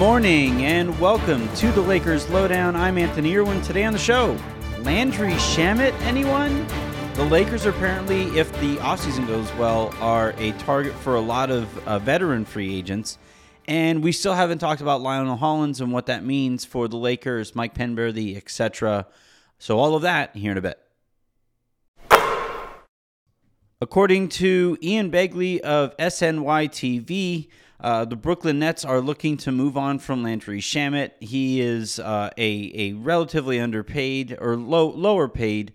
Morning and welcome to the Lakers Lowdown. I'm Anthony Irwin. Today on the show, Landry Shamet, anyone? The Lakers are apparently, if the offseason goes well, are a target for a lot of uh, veteran free agents. And we still haven't talked about Lionel Hollins and what that means for the Lakers, Mike Penberthy, etc. So all of that here in a bit. According to Ian Begley of SNY TV, uh, the Brooklyn Nets are looking to move on from Landry Shamet. He is uh, a, a relatively underpaid or low lower paid.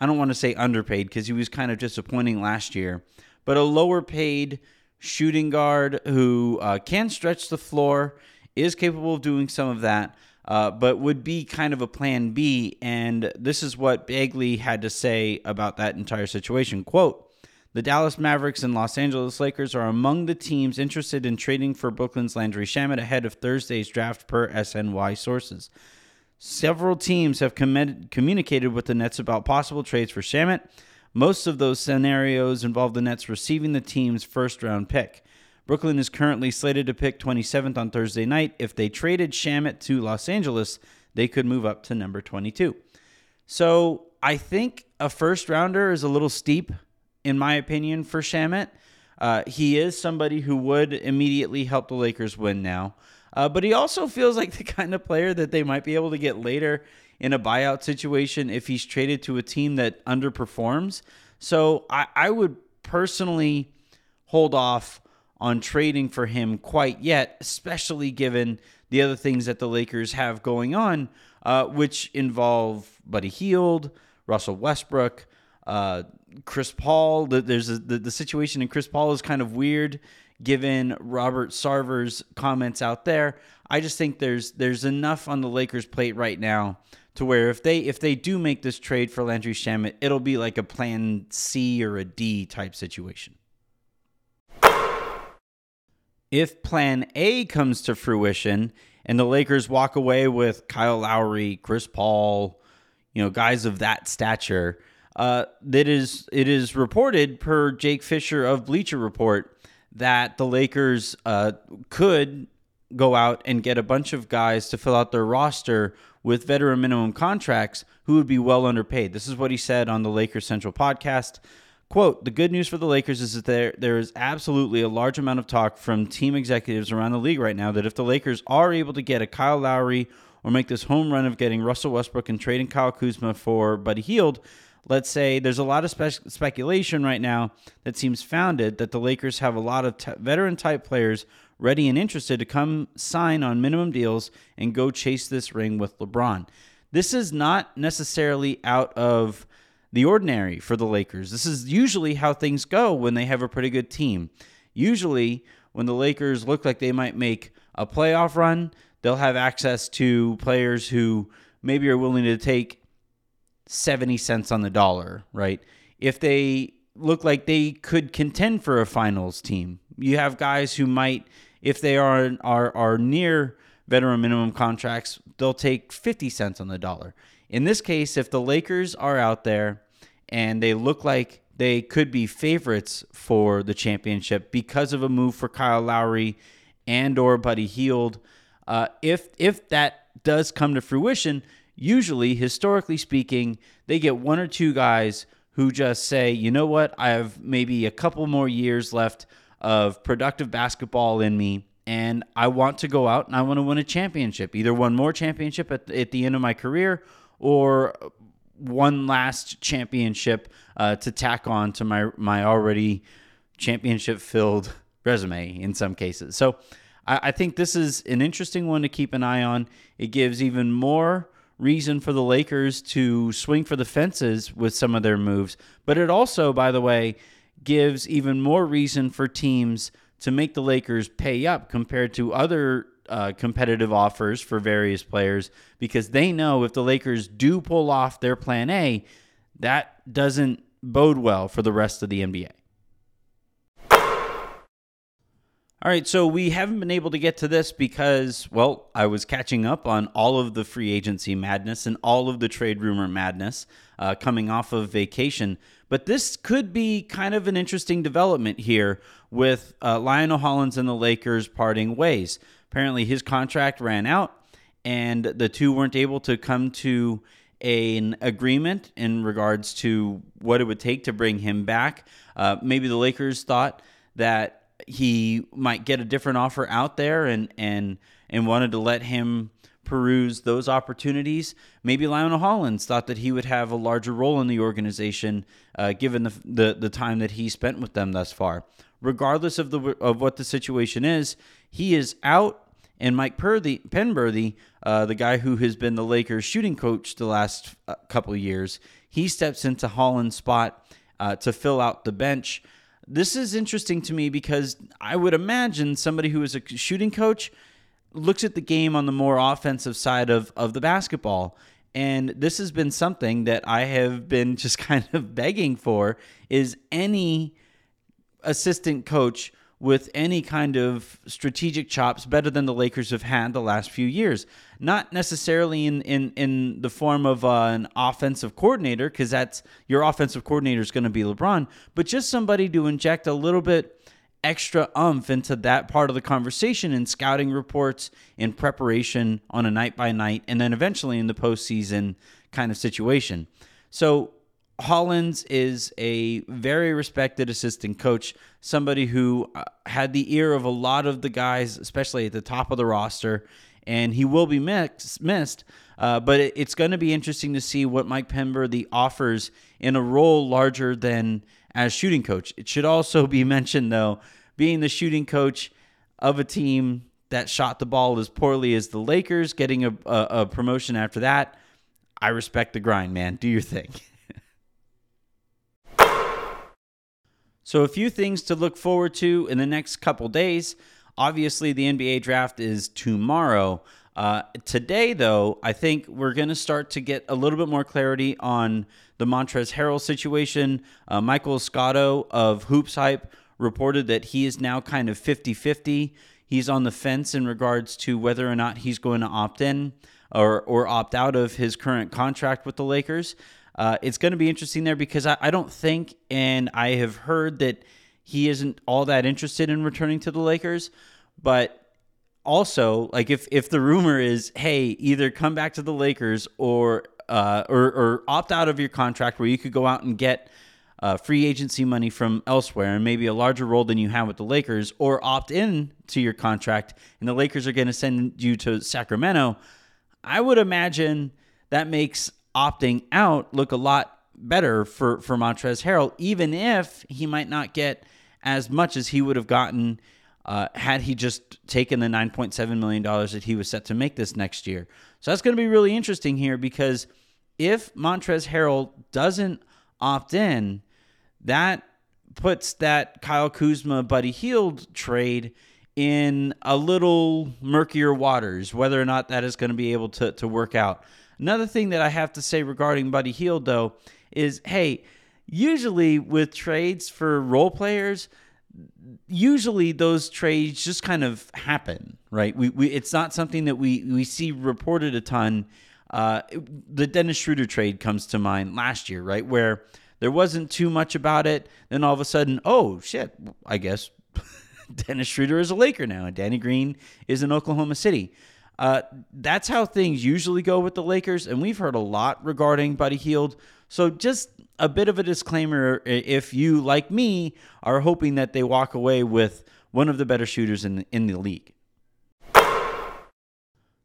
I don't want to say underpaid because he was kind of disappointing last year, but a lower paid shooting guard who uh, can stretch the floor, is capable of doing some of that, uh, but would be kind of a plan B. And this is what Begley had to say about that entire situation. Quote, the Dallas Mavericks and Los Angeles Lakers are among the teams interested in trading for Brooklyn's Landry Shamet ahead of Thursday's draft, per SNY sources. Several teams have com- communicated with the Nets about possible trades for Shamet. Most of those scenarios involve the Nets receiving the team's first round pick. Brooklyn is currently slated to pick 27th on Thursday night. If they traded Shamet to Los Angeles, they could move up to number 22. So I think a first rounder is a little steep in my opinion, for Shamet. Uh, he is somebody who would immediately help the Lakers win now. Uh, but he also feels like the kind of player that they might be able to get later in a buyout situation if he's traded to a team that underperforms. So I, I would personally hold off on trading for him quite yet, especially given the other things that the Lakers have going on, uh, which involve Buddy Hield, Russell Westbrook, uh, Chris Paul. There's a, the the situation in Chris Paul is kind of weird, given Robert Sarver's comments out there. I just think there's there's enough on the Lakers' plate right now to where if they if they do make this trade for Landry Shamet, it'll be like a Plan C or a D type situation. If Plan A comes to fruition and the Lakers walk away with Kyle Lowry, Chris Paul, you know, guys of that stature uh, that is it is reported per Jake Fisher of Bleacher Report that the Lakers uh, could go out and get a bunch of guys to fill out their roster with veteran minimum contracts who would be well underpaid. This is what he said on the Lakers Central podcast. Quote, the good news for the Lakers is that there, there is absolutely a large amount of talk from team executives around the league right now that if the Lakers are able to get a Kyle Lowry or make this home run of getting Russell Westbrook and trading Kyle Kuzma for Buddy Hield, let's say there's a lot of spe- speculation right now that seems founded that the Lakers have a lot of t- veteran type players ready and interested to come sign on minimum deals and go chase this ring with LeBron. This is not necessarily out of the ordinary for the Lakers. This is usually how things go when they have a pretty good team. Usually, when the Lakers look like they might make a playoff run, they'll have access to players who maybe are willing to take 70 cents on the dollar, right? If they look like they could contend for a finals team, you have guys who might, if they are are are near veteran minimum contracts, they'll take 50 cents on the dollar. In this case, if the Lakers are out there and they look like they could be favorites for the championship because of a move for Kyle Lowry and or Buddy Hield, uh, if if that does come to fruition, usually, historically speaking, they get one or two guys who just say, you know what, I have maybe a couple more years left of productive basketball in me, and I want to go out and I want to win a championship, either one more championship at, at the end of my career or one last championship uh, to tack on to my my already championship filled resume in some cases. So I, I think this is an interesting one to keep an eye on. It gives even more reason for the Lakers to swing for the fences with some of their moves. But it also, by the way, gives even more reason for teams to make the Lakers pay up compared to other uh, competitive offers for various players because they know if the Lakers do pull off their plan A, that doesn't bode well for the rest of the NBA. All right, so we haven't been able to get to this because, well, I was catching up on all of the free agency madness and all of the trade rumor madness uh, coming off of vacation. But this could be kind of an interesting development here with uh, Lionel Hollins and the Lakers parting ways. Apparently, his contract ran out, and the two weren't able to come to an agreement in regards to what it would take to bring him back. Uh, maybe the Lakers thought that he might get a different offer out there and and and wanted to let him peruse those opportunities. Maybe Lionel Hollins thought that he would have a larger role in the organization, uh, given the, the the time that he spent with them thus far. Regardless of the of what the situation is, he is out. And Mike Purdy, uh, the guy who has been the Lakers shooting coach the last uh, couple years, he steps into Hollins' spot uh, to fill out the bench. This is interesting to me because I would imagine somebody who is a shooting coach looks at the game on the more offensive side of, of the basketball. And this has been something that I have been just kind of begging for is any assistant coach with any kind of strategic chops better than the Lakers have had the last few years. Not necessarily in in, in the form of uh, an offensive coordinator, because that's your offensive coordinator is going to be LeBron, but just somebody to inject a little bit extra umph into that part of the conversation in scouting reports, in preparation on a night by night, and then eventually in the postseason kind of situation. So Hollins is a very respected assistant coach, somebody who uh, had the ear of a lot of the guys, especially at the top of the roster, and he will be mix, missed. Uh, but it, it's going to be interesting to see what Mike Penberthy offers in a role larger than as shooting coach. It should also be mentioned, though, being the shooting coach of a team that shot the ball as poorly as the Lakers, getting a, a, a promotion after that. I respect the grind, man. Do your thing. So, a few things to look forward to in the next couple days. Obviously, the NBA draft is tomorrow. Uh, today, though, I think we're going to start to get a little bit more clarity on the Montrezl Harrell situation. Uh, Michael Scotto of Hoops Hype reported that he is now kind of 50 50. He's on the fence in regards to whether or not he's going to opt in or, or opt out of his current contract with the Lakers. Uh, it's going to be interesting there because I, I don't think, and I have heard that he isn't all that interested in returning to the Lakers. But also, like if if the rumor is, hey, either come back to the Lakers or uh, or, or opt out of your contract where you could go out and get uh, free agency money from elsewhere and maybe a larger role than you have with the Lakers, or opt in to your contract and the Lakers are going to send you to Sacramento. I would imagine that makes opting out look a lot better for, for Montrezl Harrell, even if he might not get as much as he would have gotten uh, had he just taken the $9.7 million that he was set to make this next year. So that's going to be really interesting here because if Montrezl Harrell doesn't opt in, that puts that Kyle Kuzma Buddy Hield trade in a little murkier waters, whether or not that is going to be able to, to work out. Another thing that I have to say regarding Buddy Hield, though, is hey, usually with trades for role players, usually those trades just kind of happen, right? We, we it's not something that we we see reported a ton. Uh, the Dennis Schroeder trade comes to mind last year, right, where there wasn't too much about it. Then all of a sudden, oh shit, I guess Dennis Schroeder is a Laker now, and Danny Green is in Oklahoma City. Uh, that's how things usually go with the Lakers, and we've heard a lot regarding Buddy Hield. So just a bit of a disclaimer if you, like me, are hoping that they walk away with one of the better shooters in the, in the league.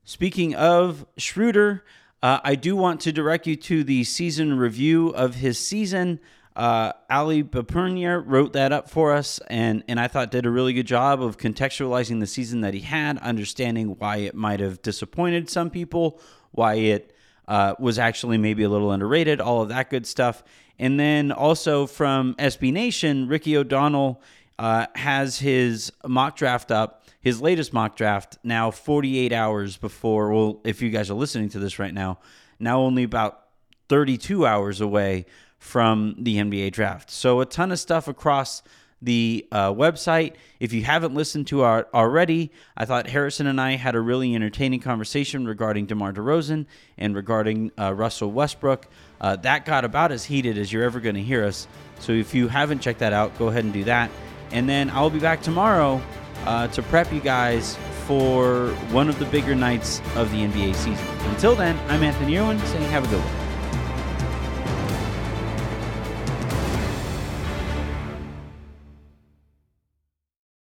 Speaking of Schroeder, uh, I do want to direct you to the season review of his season. Uh, Ali Bapurnia wrote that up for us, and and I thought did a really good job of contextualizing the season that he had, understanding why it might have disappointed some people, why it uh, was actually maybe a little underrated, all of that good stuff. And then also from SB Nation, Ricky O'Donnell uh, has his mock draft up, his latest mock draft, now 48 hours before. Well, if you guys are listening to this right now, now only about 32 hours away from the NBA draft. So a ton of stuff across the uh, website. If you haven't listened to our already, I thought Harrison and I had a really entertaining conversation regarding DeMar DeRozan and regarding uh, Russell Westbrook. Uh, that got about as heated as you're ever going to hear us. So if you haven't checked that out, go ahead and do that. And then I'll be back tomorrow uh, to prep you guys for one of the bigger nights of the NBA season. Until then, I'm Anthony Irwin saying have a good one.